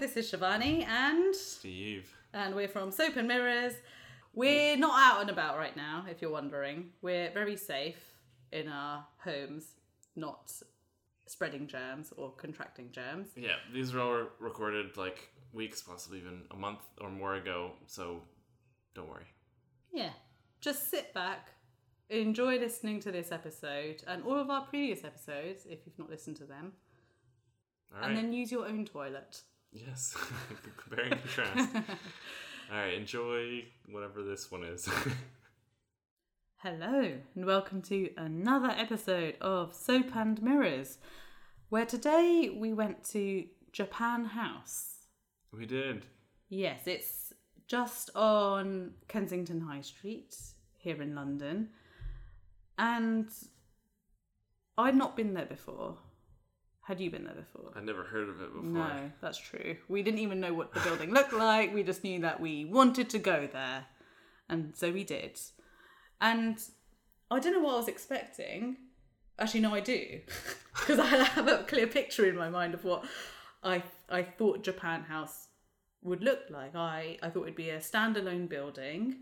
this is Shivani and Steve. and we're from Soap and Mirrors. We're not out and about right now, if you're wondering. We're very safe in our homes, not spreading germs or contracting germs. Yeah, these were all recorded like weeks, possibly even a month or more ago, so don't worry. Yeah. Just sit back, enjoy listening to this episode and all of our previous episodes if you've not listened to them, All right. and then use your own toilet. Yes, compare and contrast. all right, enjoy whatever this one is. Hello, and welcome to another episode of Soap and Mirrors, where today we went to Japan House. we did. Yes, it's just on Kensington High Street here in London. And I'd not been there before. Had you been there before? I'd never heard of it before. No, that's true. We didn't even know what the building looked like. We just knew that we wanted to go there. And so we did. And I don't know what I was expecting. Actually, no, I do. Because I have a clear picture in my mind of what I I thought Japan House would look like. I, I thought it'd be a standalone building,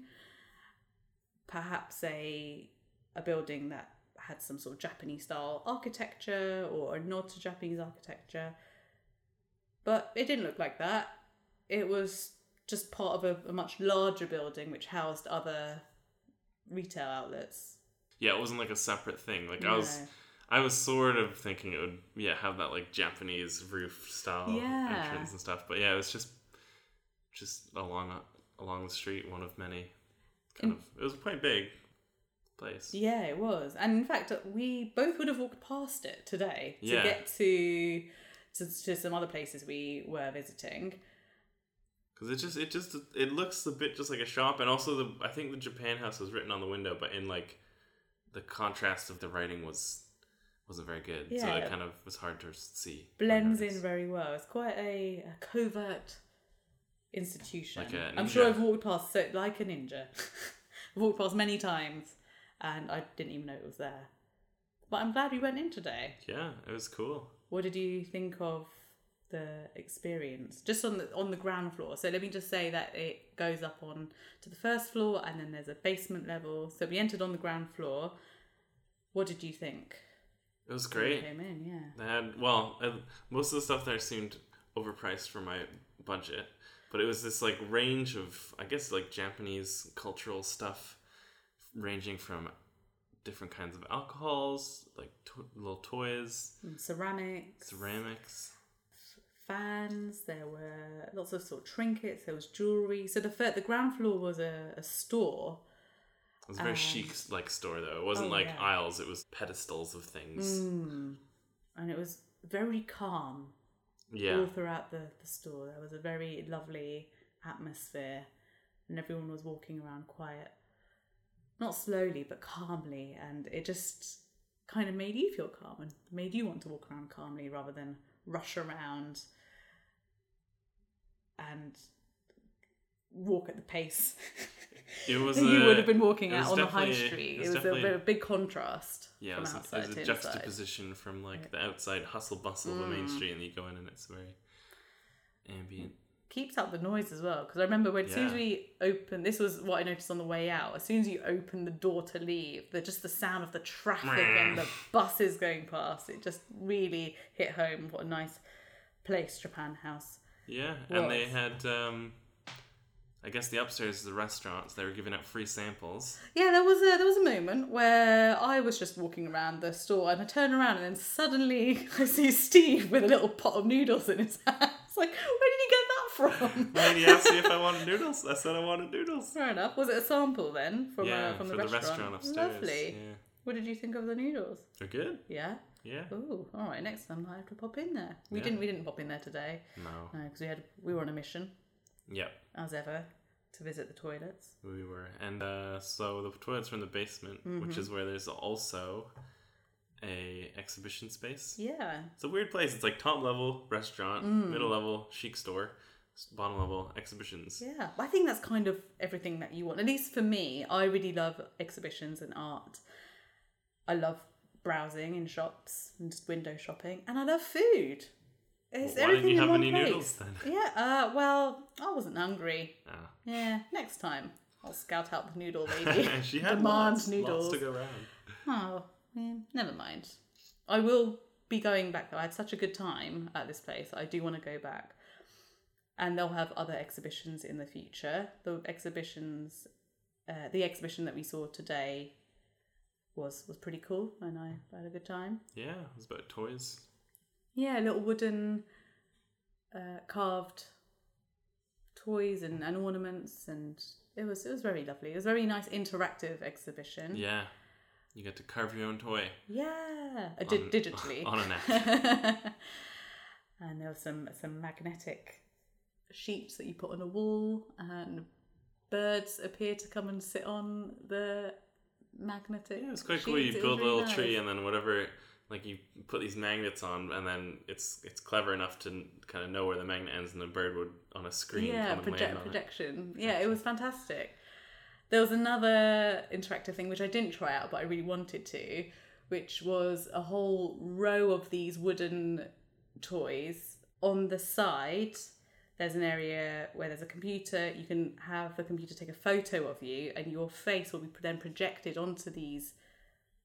perhaps a a building that had some sort of Japanese style architecture or a nod to Japanese architecture. But it didn't look like that. It was just part of a, a much larger building which housed other retail outlets. Yeah, it wasn't like a separate thing. Like I was, I was sort of thinking it would, yeah, have that like Japanese roof style Yeah. entrance and stuff. But yeah, it was just, just along along the street, one of many. Kind of, it was quite big place. Yeah, it was. And in fact, we both would have walked past it today to Yeah. get to, to to some other places we were visiting. Because it just it just it looks a bit just like a shop, and also the I think the Japan House was written on the window, but in like the contrast of the writing was wasn't very good, so it kind of was hard to see. Blends in very well. It's quite a, a covert institution. Like I'm sure. I've walked past so like a ninja. I've walked past many times and I didn't even know it was there. But I'm glad we went in today. Yeah, it was cool. What did you think of the experience? Just on the on the ground floor. So let me just say that it goes up on to the first floor and then there's a basement level. So we entered on the ground floor. What did you think? It was when great. Came in, yeah. They had well, uh, most of the stuff there seemed overpriced for my budget, but it was this like range of I guess like Japanese cultural stuff, ranging from different kinds of alcohols, like to- little toys, And ceramics, ceramics. fans. There were lots of sort of trinkets. There was jewelry. So the fir- the ground floor was a, a store. It was a very Um, chic like store though. It wasn't oh, like yeah. aisles. It was pedestals of things. Mm. And it was very calm Yeah, all throughout the, the store. There was a very lovely atmosphere, and everyone was walking around quiet, not slowly but calmly, and it just kind of made you feel calm and made you want to walk around calmly rather than rush around and walk at the pace it was. that you a- would have been walking out on the high street. it It was was, a, bit- big contrast Yeah, it from was, a, it outside was a to inside. Mm. juxtaposition from like the outside hustle bustle of the main street, and you go in and it's very ambient. Keeps out the noise as well. Because I remember when as soon as we opened this was what I noticed on the way out as soon as you open the door to leave the just the sound of the traffic and the buses going past it just really hit home. What a nice place Japan House Yeah, and they had, um, I guess the upstairs is the restaurants. They were giving out free samples. yeah there was a there was a moment where I was just walking around the store and I turn around and then suddenly I see Steve with a little pot of noodles in his hand. It's like where did you get from Lady asked me if I wanted noodles. I said I wanted noodles. fair enough was it a sample then from, yeah, uh, from the, for restaurant? upstairs. lovely Yeah. what did you think of the noodles They're good. Yeah. Yeah. Oh, all right. Next time I have to pop in there. We Yeah. didn't. We didn't pop in there today. No. No, because we had we were on a mission Yep. as ever to visit the toilets. We were, and uh, so the toilets were in the basement, which Mm-hmm. is where there's also a exhibition space. Yeah. It's a weird place. It's like top level restaurant, Mm. middle level chic store, bottom level exhibitions. Yeah. I think that's kind of everything that you want. At least for me, I really love exhibitions and art. I love browsing in shops and just window shopping, and I love food. It's Why didn't everything you in have any place. noodles then? Yeah. Uh, well, I wasn't hungry. Ah. Yeah. Next time, I'll scout out the noodle lady. she had Demand lots, noodles. lots to go around. Oh, yeah, never mind. I will be going back though. I had such a good time at this place. I do want to go back. And they'll have other exhibitions in the future. The exhibitions, uh, the exhibition that we saw today was was pretty cool, and I had a good time. Yeah, it was about toys. Yeah, little wooden uh, carved toys and, and ornaments, and it was it was very lovely. It was a very nice interactive exhibition. Yeah, you get to carve your own toy Yeah, On- digitally. on a neck. and there was some some magnetic sheets that you put on a wall, and birds appear to come and sit on the magnetic. Yeah, it's quite cool. You It build a really little tree, and then whatever, like you put these magnets on, and then it's it's clever enough to kind of know where the magnet ends, and the bird would on a screen yeah, come and project, land on it. projection. Yeah, it was fantastic. There was another interactive thing which I didn't try out, but I really wanted to, which was a whole row of these wooden toys. On the side, there's an area where there's a computer. You can have the computer take a photo of you, and your face will be then projected onto these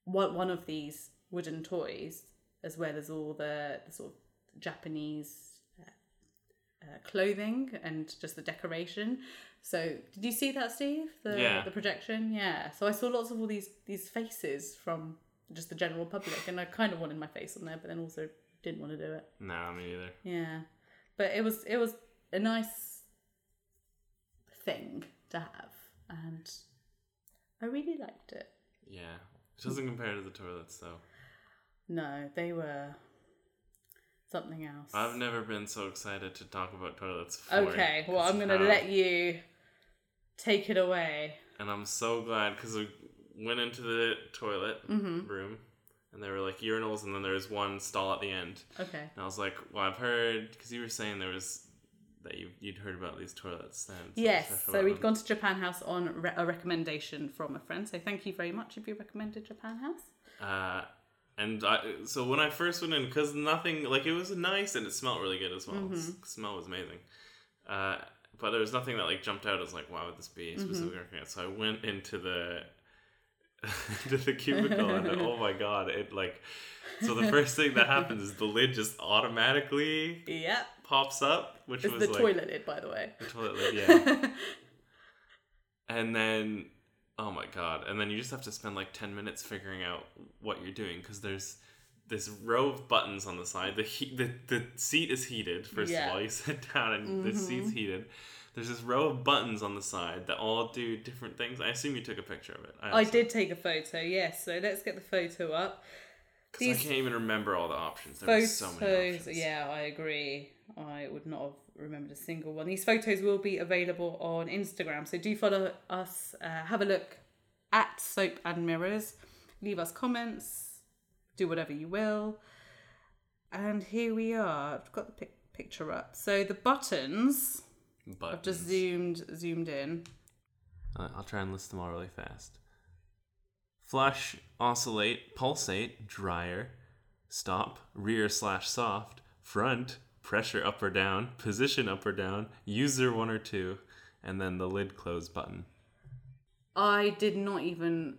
one one of these wooden toys, as well as all the, the sort of Japanese uh, clothing and just the decoration. So, did you see that, Steve? The Yeah. the projection, yeah. So I saw lots of all these these faces from just the general public, and I kind of wanted my face on there, but then also didn't want to do it. No, me neither. Yeah, but it was it was a nice thing to have, and I really liked it. Yeah, it doesn't compare to the toilets though. No, they were something else. I've never been so excited to talk about toilets. Before okay, well, I'm gonna how- let you take it away. And I'm so glad because we went into the toilet Mm-hmm. room, and there were like urinals, and then there was one stall at the end. Okay. And I was like, well, I've heard because you were saying there was that you you'd heard about these toilet stands. Yes, so we'd gone to Japan House on re- a recommendation from a friend. So thank you very much if you recommended Japan House. Uh, and I, so when I first went in, because nothing like it was nice and it smelled really good as well. Mm-hmm. The smell was amazing. Uh, but there was nothing that like jumped out as like, why would this be Mm-hmm. specifically recommended? So I went into the into the cubicle and oh my god, it like. So the first thing that happens is the lid just automatically Yep, pops up, which it's was the like toilet lid, by the way. the toilet lid, yeah. and then oh my god and then you just have to spend like 10 minutes figuring out what you're doing because there's this row of buttons on the side the heat the, the seat is heated first Yeah. of all you sit down and the seat's mm-hmm. heated there's this row of buttons on the side that all do different things i assume you took a picture of it I also- did take a photo, yes. So let's get the photo up. These i can't even remember all the options there Photos, so many options yeah, I agree. I would not have remembered a single one. These photos will be available on Instagram, so do follow us. Uh, have a look at Soap and Mirrors. Leave us comments. Do whatever you will. And here we are. I've got the pic- picture up. So the buttons. but I've just zoomed zoomed in. i'll try and list them all really fast flush oscillate pulsate dryer stop rear slash soft front pressure up or down position up or down user one or two and then the lid close button. I did not even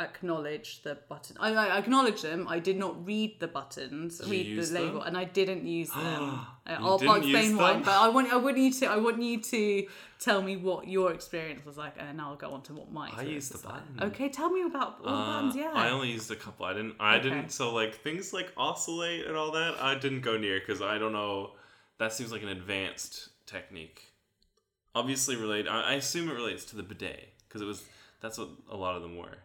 acknowledge the button. I, I acknowledge them. I did not read the buttons, you read the label, them? and I didn't use them. Uh, I'll, explain why, but I want I want you to I want you to tell me what your experience was like, and I'll go on to what my experience used the was like. button. Okay, tell me about all the Uh, buttons. Yeah, i only used a couple i didn't i Okay. didn't so like things like oscillate and all that i didn't go near because i don't know that seems like an advanced technique obviously related i, I assume it relates to the bidet because it was that's what a lot of them were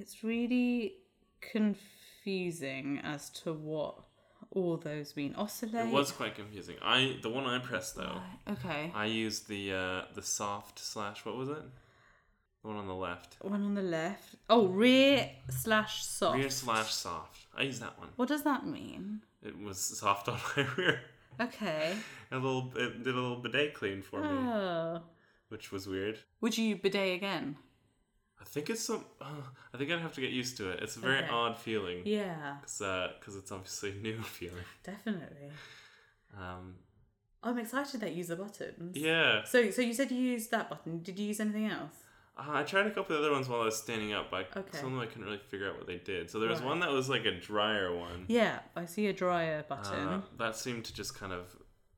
it's really confusing as to what all those mean. Oscillate. It was quite confusing. I the one I pressed though, okay. I used the uh the soft slash what was it? The one on the left. One on the left. Oh, rear slash soft. Rear slash soft. I used that one. What does that mean? It was soft on my rear. Okay. A little it did a little bidet clean for me, Oh. which was weird. Would you bidet again? I think it's some. Uh, I think I'd have to get used to it. It's a very Okay. odd feeling. Yeah, Because uh, 'cause it's obviously a new feeling. definitely. Um, I'm excited that you use the buttons. yeah, So, so you said you used that button. Did you use anything else? uh, I tried a couple of other ones while I was standing up, but Okay. some of them I couldn't really figure out what they did. So there was Right. one that was like a dryer one. Yeah, I see a dryer button. Uh, that seemed to just kind of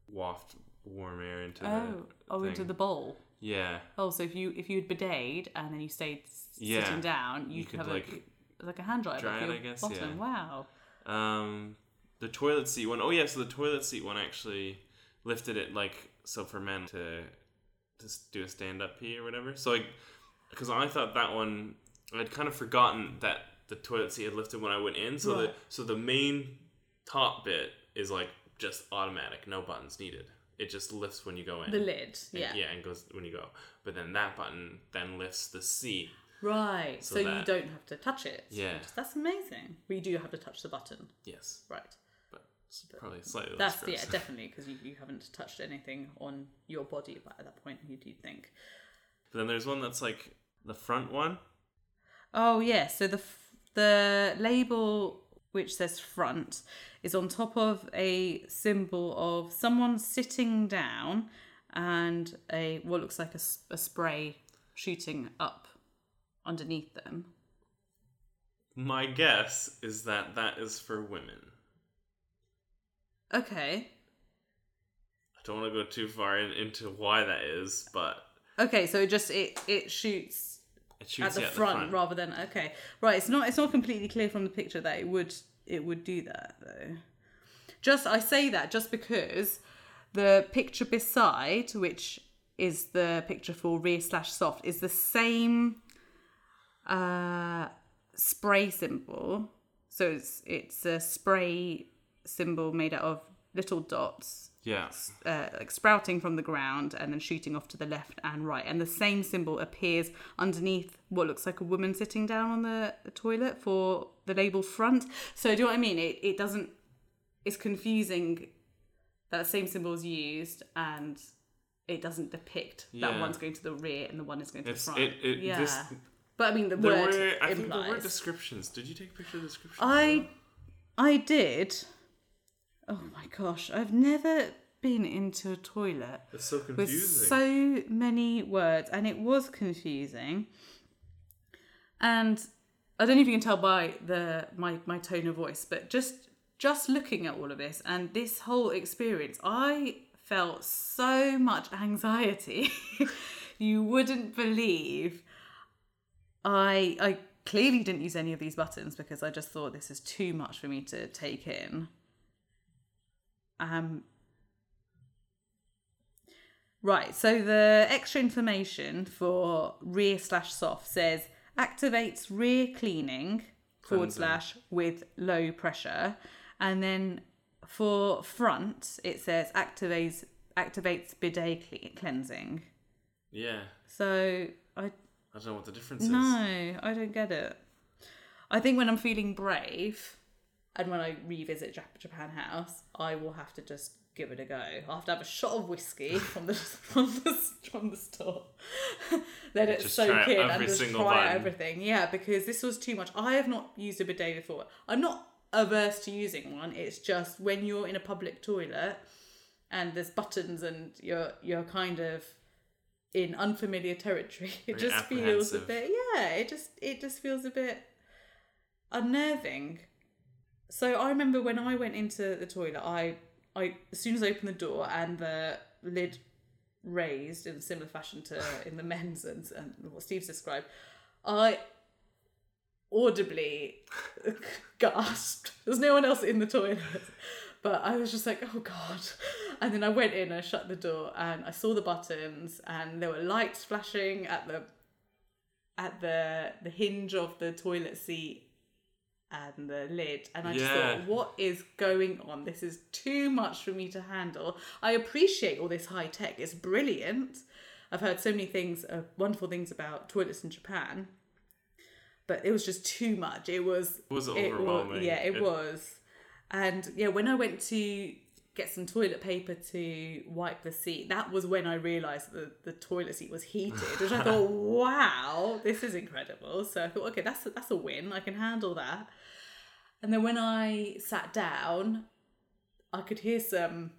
waft warm air into oh, the oh, into the bowl. Yeah. Oh, so if you if you had bidet and then you stayed s- Yeah. sitting down, you, could have like, a like a hand dryer dry it, I guess, bottom. yeah. Wow. Um, the toilet seat one. Oh yeah, so the toilet seat one actually lifted it like so for men to to s- do a stand up pee or whatever. So like, because I thought that one, I'd kind of forgotten that the toilet seat had lifted when I went in. So the Right. so the main top bit is like just automatic, no buttons needed. It just lifts when you go in. The lid. And- Yeah. yeah, and goes when you go. But then that button then lifts the seat. Right. So, So you don't have to touch it. Yeah. That's amazing. But you do have to touch the button. Yes, Right. but it's probably slightly That's yeah, definitely because you, you haven't touched anything on your body at that point. You do think. But then there's one that's like the front one. Oh yeah, so the f- the label which says front is on top of a symbol of someone sitting down and a what looks like a, a spray shooting up underneath them. My guess is that that is for women. Okay. I don't want to go too far in, into why that is, but Okay, so it just it it shoots it shoots at the, front, rather than okay. Right, it's not it's not completely clear from the picture that it would it would do that though. Just I say that just because the picture beside, which is the picture for rear slash soft, is the same uh spray symbol. So it's it's a spray symbol made out of little dots Yeah. uh, like sprouting from the ground and then shooting off to the left and right. And the same symbol appears underneath what looks like a woman sitting down on the, the toilet for the label front. So do you know what I mean? It it doesn't. It's confusing that same symbol is used and it doesn't depict that Yeah. one's going to the rear and the one is going to It's the front. it, it yeah. this but I mean the word were I implies. think there were descriptions. Did you take a picture of the descriptions? I I did. Oh my gosh, I've never been into a toilet It's so with confusing. so many words and it was confusing. And I don't know if you can tell by the my, my tone of voice, but just just looking at all of this and this whole experience, I felt so much anxiety. you wouldn't believe. I I clearly didn't use any of these buttons because I just thought this is too much for me to take in. Um Right, so the extra information for rear slash soft says activates rear cleaning forward slash with low pressure. And then for front, it says activates activates bidet cle- cleansing. yeah. So I I don't know what the difference is. no, I don't get it. I think when I'm feeling brave and when I revisit Japan House, I will have to just give it a go. I'll have to have a shot of whiskey from the from the from the store. Let it Just soak in and just try button. everything. Yeah, because this was too much. I have not used a bidet before. I'm not averse to using one. It's just when you're in a public toilet and there's buttons and you're you're kind of in unfamiliar territory. It Very just feels a bit yeah, it just it just feels a bit unnerving. So I remember when I went into the toilet, I I as soon as I opened the door and the lid raised in a similar fashion to in the men's and, and what Steve's described, I audibly gasped. There's no one else in the toilet. But I was just like, oh God. And then I went in, I shut the door and I saw the buttons and there were lights flashing at the at the the hinge of the toilet seat and the lid. And I just Yeah. thought, what is going on? This is too much for me to handle. I appreciate all this high tech. It's brilliant. I've heard so many things, uh, wonderful things about toilets in Japan. But it was just too much. It was It was overwhelming. yeah, it, It- was. And yeah, when I went to get some toilet paper to wipe the seat, that was when I realised that the, the toilet seat was heated, which I thought, wow, this is incredible. So I thought, okay, that's a, that's a win. I can handle that. And then when I sat down, I could hear some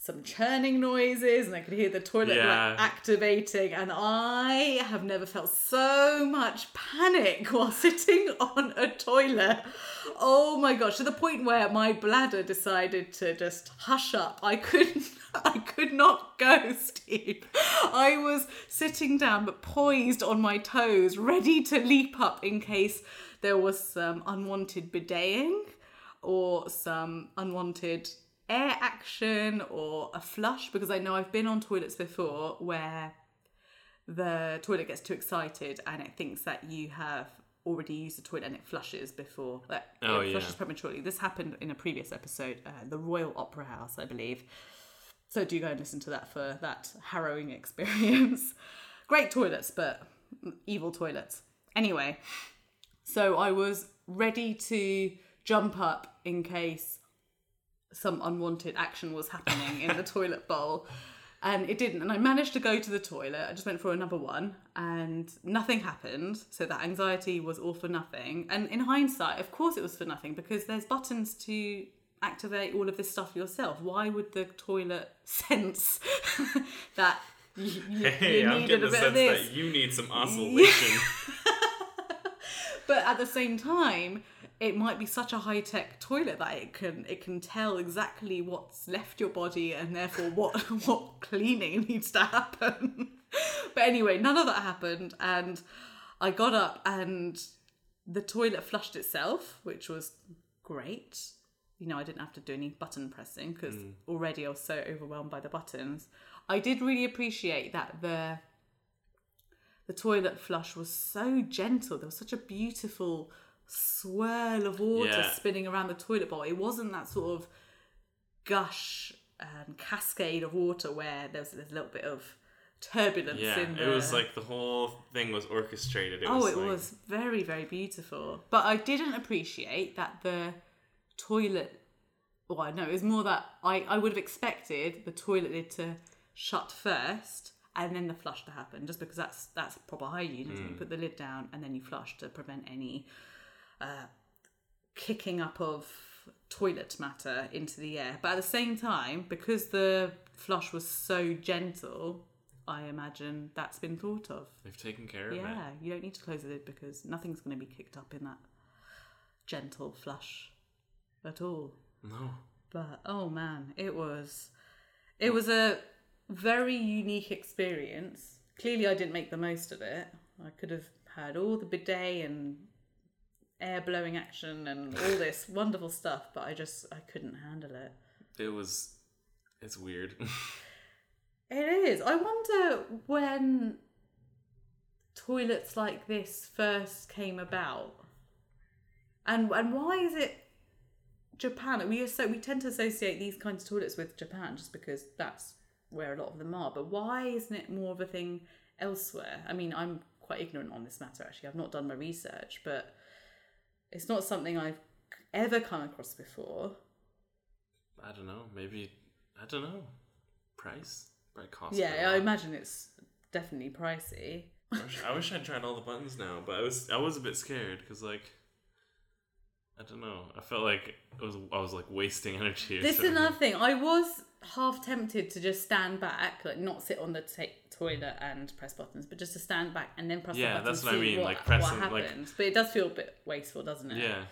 some churning noises and I could hear the toilet Yeah. like activating and I have never felt so much panic while sitting on a toilet. Oh my gosh, to the point where my bladder decided to just hush up. I couldn't I could not go, Steve. I was sitting down but poised on my toes, ready to leap up in case there was some unwanted bideting or some unwanted air action or a flush because I know I've been on toilets before where the toilet gets too excited and it thinks that you have already used the toilet and it flushes before like Oh, it yeah. flushes prematurely. This happened in a previous episode, uh, the Royal Opera House, I believe. So do go and listen to that for that harrowing experience. Great toilets, but evil toilets. Anyway, so I was ready to jump up in case some unwanted action was happening in the toilet bowl. And it didn't. And I managed to go to the toilet. I just went for another one and nothing happened. So that anxiety was all for nothing. And in hindsight, of course it was for nothing because there's buttons to activate all of this stuff yourself. Why would the toilet sense that you, you, Hey, you I'm needed getting a the sense this? that you need some oscillation. but at the same time it might be such a high tech toilet that it can it can tell exactly what's left your body and therefore what what cleaning needs to happen. But anyway none of that happened and i got up and the toilet flushed itself which was great. You know i didn't have to do any button pressing because hmm. already i was so overwhelmed by the buttons. I did really appreciate that the the toilet flush was so gentle. There was such a beautiful swirl of water Yeah. spinning around the toilet bowl. It wasn't that sort of gush and cascade of water where there's, there's a little bit of turbulence yeah, in it was like the whole thing was orchestrated. It oh, was it like, was very, very beautiful. But I didn't appreciate that the toilet. Well, I know it was more that I, I would have expected the toilet lid to shut first and then the flush to happen, just because that's that's proper hygiene. Isn't? Hmm. You put the lid down and then you flush to prevent any uh, kicking up of toilet matter into the air. But at the same time, because the flush was so gentle, I imagine that's been thought of. They've taken care of it. Yeah, you don't need to close the lid because nothing's going to be kicked up in that gentle flush at all. No. But oh man, it was it was a very unique experience. Clearly, I didn't make the most of it. I could have had all the bidet and air blowing action and all this wonderful stuff, but I just I couldn't handle it. It was. It's weird. It is. I wonder when toilets like this first came about, and and why is it Japan? We so we tend to associate these kinds of toilets with Japan just because that's where a lot of them are. But why isn't it more of a thing elsewhere? I mean, I'm quite ignorant on this matter. Actually, I've not done my research, but it's not something I've ever come across before. I don't know. Maybe. I don't know. Price? Probably cost. Yeah, I imagine it's definitely pricey. I wish, I wish I'd tried all the buttons now, but I was I was a bit scared because like I don't know. I felt like it was I was like wasting energy. or This is another thing. I was half tempted to just stand back, like not sit on the ta toilet and press buttons, but just to stand back and then press Yeah, the buttons. that's what I mean, What, like pressing, what like- But it does feel a bit wasteful, doesn't it? Yeah.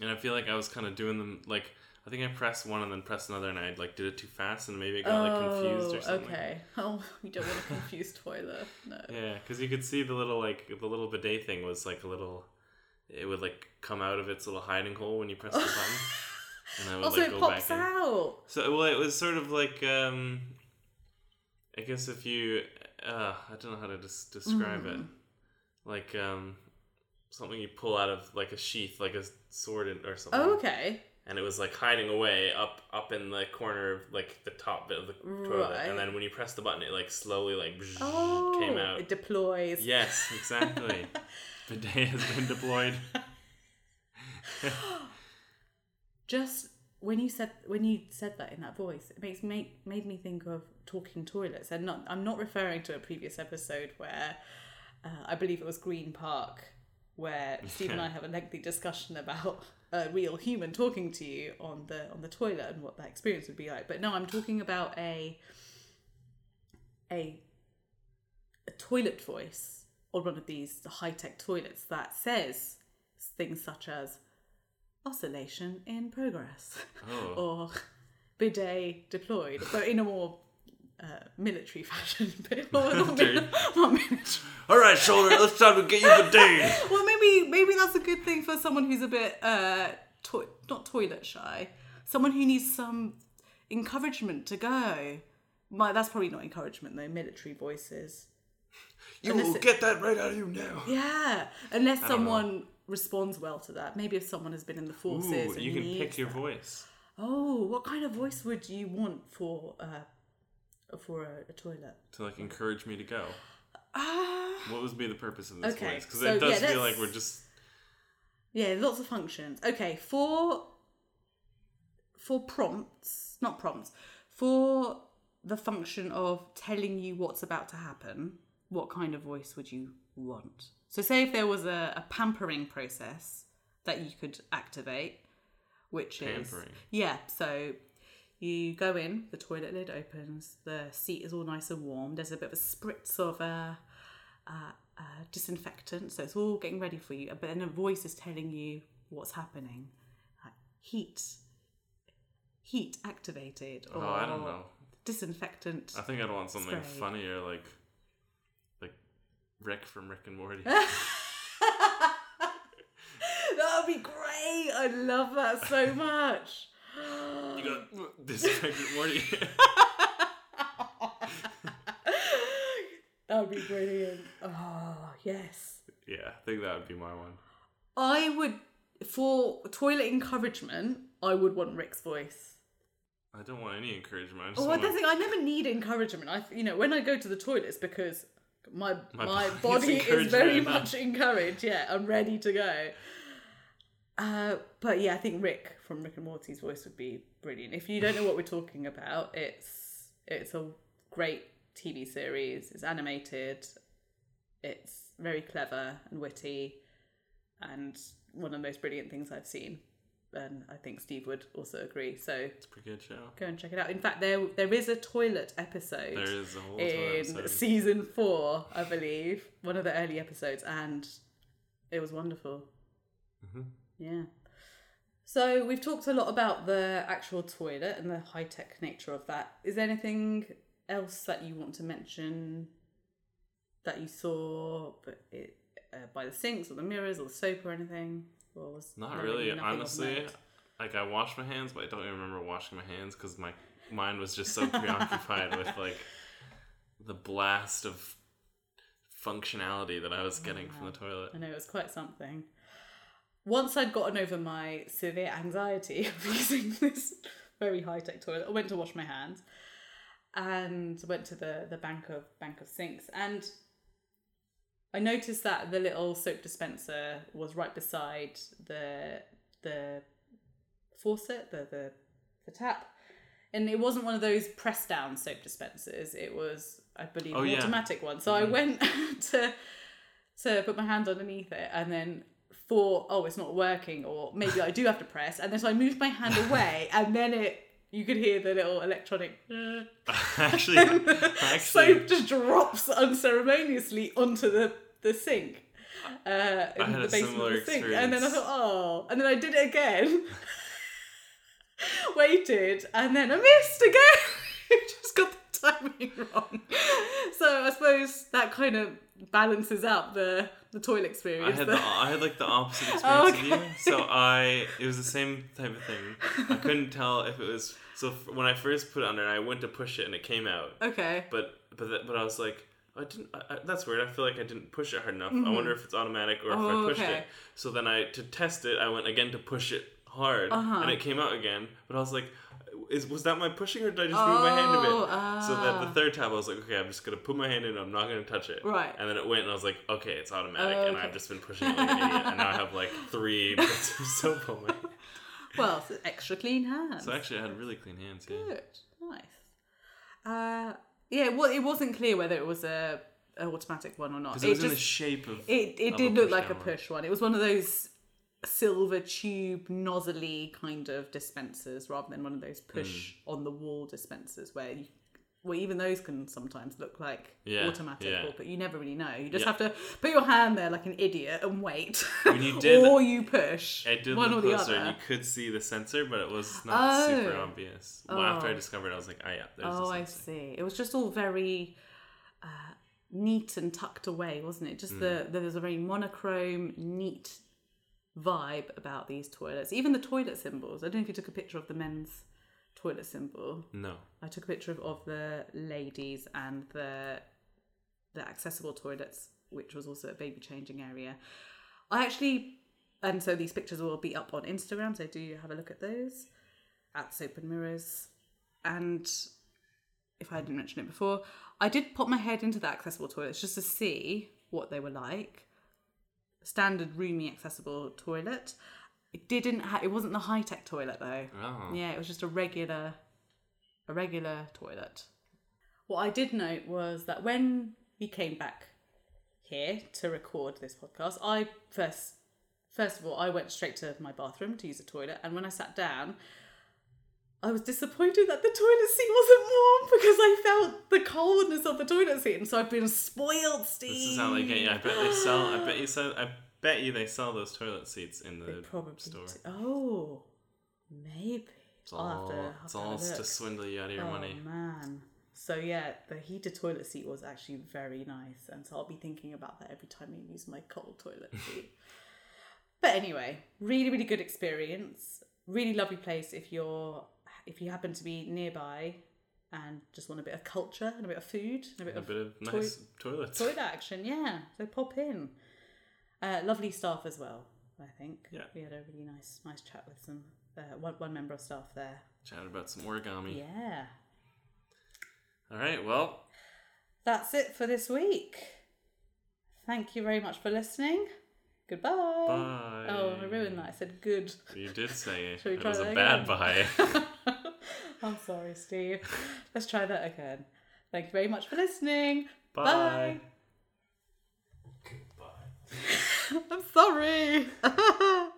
And I feel like I was kind of doing them like I think I pressed one and then pressed another and I like did it too fast and maybe it got like confused or Oh, something. Okay. Oh, we don't want a confused toilet. No. Yeah, because you could see the little like the little bidet thing was like a little. It would like come out of its little hiding hole when you press the button, and I would Also, like it go pops back in. out. So well, it was sort of like um, I guess if you uh, I don't know how to des- describe it, like um, something you pull out of like a sheath, like a sword or something. Oh, okay. And it was like hiding away up up in the corner of like the top bit of the toilet, Right. and then when you press the button, it like slowly like Oh, came out. It deploys. Yes, exactly. Bidet has been deployed. just when you said when you said that in that voice, it makes me made me think of talking toilets, and not I'm not referring to a previous episode where uh, I believe it was Green Park, where Steve and I have a lengthy discussion about a real human talking to you on the on the toilet and what that experience would be like. But no, I'm talking about a a a toilet voice on one of these high tech toilets that says things such as oscillation in progress Oh. or bidet deployed, but in a more uh, military fashion. But not, not, mil- not military. All right, shoulder. Let's try to get you day. Well, maybe maybe that's a good thing for someone who's a bit uh, to- not toilet shy. Someone who needs some encouragement to go. My, that's probably not encouragement though. Military voices. You Unless will it- get that right out of you now. Yeah, unless don't someone responds well to that. Maybe if someone has been in the forces. Ooh, and you can needs pick your that. voice. Oh, what kind of voice would you want for uh, for a, a toilet? to like encourage me to go. Ah, What would be the purpose of this Okay, voice? Because so, it does yeah, feel like we're just yeah, lots of functions. Okay, for for prompts, not prompts, for the function of telling you what's about to happen. What kind of voice would you want? So, say if there was a, a pampering process that you could activate, which is Pampering? yeah. So you go in, the toilet lid opens, the seat is all nice and warm. There's a bit of a spritz of uh, uh, uh, disinfectant, so it's all getting ready for you. But then a voice is telling you what's happening. Like heat, heat activated, or oh I don't know. disinfectant. I think I'd want something funnier like Rick from Rick and Morty. That would be great. I love that so much. you got this is Rick and Morty. that would be brilliant. Oh yes. yeah, I think that would be my one. I would for toilet encouragement. I would want Rick's voice. I don't want any encouragement. I just Oh, want don't think I never need encouragement. I, you know, when I go to the toilets because my My my, body is very much encouraged. Yeah, I'm ready to go. Uh, but yeah, I think Rick from Rick and Morty's voice would be brilliant. If you don't know what we're talking about, it's it's a great TV series. It's animated. It's very clever and witty, and one of the most brilliant things I've seen. And I think Steve would also agree. So it's a pretty good show. go and check it out. In fact, there there is a toilet episode There is a whole in episode. season four, I believe, one of the early episodes, and it was wonderful. Mhm. Yeah. So we've talked a lot about the actual toilet and the high tech nature of that. Is there anything else that you want to mention that you saw, but it, uh, by the sinks or the mirrors or the soap or anything? Or was Not really, honestly. Like I washed my hands, but I don't even remember washing my hands because my mind was just so preoccupied with like the blast of functionality that I was getting from the toilet. I know it was quite something. Once I'd gotten over my severe anxiety of using this very high tech toilet, I went to wash my hands and went to the, the bank of bank of sinks and I noticed that the little soap dispenser was right beside the the faucet, the the, the tap. And it wasn't one of those press down soap dispensers. It was, I believe, Oh, an yeah. automatic one. So I mm-hmm. went to to put my hand underneath it and then thought, oh, it's not working, or maybe I do have to press. And then so I moved my hand away, and then it you could hear the little electronic actually, actually, soap just drops unceremoniously onto the the sink. Uh, in had the a basement similar of the sink, and then I thought, oh, and then I did it again. Waited, and then I missed again. just got the timing wrong. So I suppose that kind of balances out the the toilet I experience. had The- I had like the opposite experience Oh, of you. So I it was the same type of thing. I couldn't tell if it was so f- when I first put it under, I went to push it and it came out. okay. But but but I was like. I didn't. I, I, that's weird. I feel like I didn't push it hard enough. I Mhm. wonder if it's automatic or if Oh, I pushed okay. it. So then I to test it, I went again to push it hard, Uh-huh. and it came out again. But I was like, "Is was that my pushing or did I just move my hand a bit?" Oh, So that ah. the third time I was like, "Okay, I'm just gonna put my hand in. I'm not gonna touch it." Right. And then it went, and I was like, "Okay, it's automatic." Oh, And okay. I've just been pushing it like an idiot, and now I have like three bits of soap on my. Well, it's extra clean hands. So actually, I had really clean hands. Yeah. Good, nice. Uh, yeah, well, it wasn't clear whether it was a, a automatic one or not. Because it was in the shape of. it it of did a look push like a one. push one. It was one of those silver tube nozzly kind of dispensers rather than one of those push on the wall dispensers where you well even those can sometimes look like Yeah, automatic yeah. but you never really know you just Yeah. have to put your hand there like an idiot and wait When you did- or you push I did one or look the closer, other and you could see the sensor, but it was not super Oh. obvious. Well, after I Oh. discovered, it, I was like, "Oh yeah, there's oh i see it was just all very uh, neat and tucked away wasn't it just the Mm. there was a very monochrome neat vibe about these toilets even the toilet symbols i don't know if you took a picture of the men's toilet symbol No. I took a picture of, of the ladies and the the accessible toilets, which was also a baby changing area. I actually, and so these pictures will be up on Instagram, so do have a look at those at Soap and Mirrors. And if I didn't mention it before, I did pop my head into the accessible toilets just to see what they were like. Standard roomy accessible toilet. It didn't. Ha- it wasn't the high tech toilet though. Oh. Yeah, it was just a regular, a regular toilet. What I did note was that when we came back here to record this podcast, I first, first of all, I went straight to my bathroom to use the toilet, and when I sat down, I was disappointed that the toilet seat wasn't warm because I felt the coldness of the toilet seat, and so I've been spoiled, Steve. This is how they get you. I bet they sell. I bet you sell. I bet you they sell those toilet seats in the They probably store. do- Oh, maybe. It's I'll have all, to it's all to swindle you out of your money. oh, money. man. So yeah, the heated toilet seat was actually very nice, and so I'll be thinking about that every time I use my cold toilet seat. but anyway, really, really good experience. Really lovely place if you're if you happen to be nearby and just want a bit of culture and a bit of food and a bit A of bit of toi- nice toilets. toilet action. Yeah, so pop in. Uh, lovely staff as well. I think. Yeah. We had a really nice, nice chat with some uh, one one member of staff there. Chat about some origami. Yeah. All right. Well, That's it for this week. Thank you very much for listening. Goodbye. bye. Oh, I ruined that. I said good. You did say it. It was a that bad bye. I'm sorry, Steve. Let's try that again. Thank you very much for listening. Bye. Bye. I'm sorry.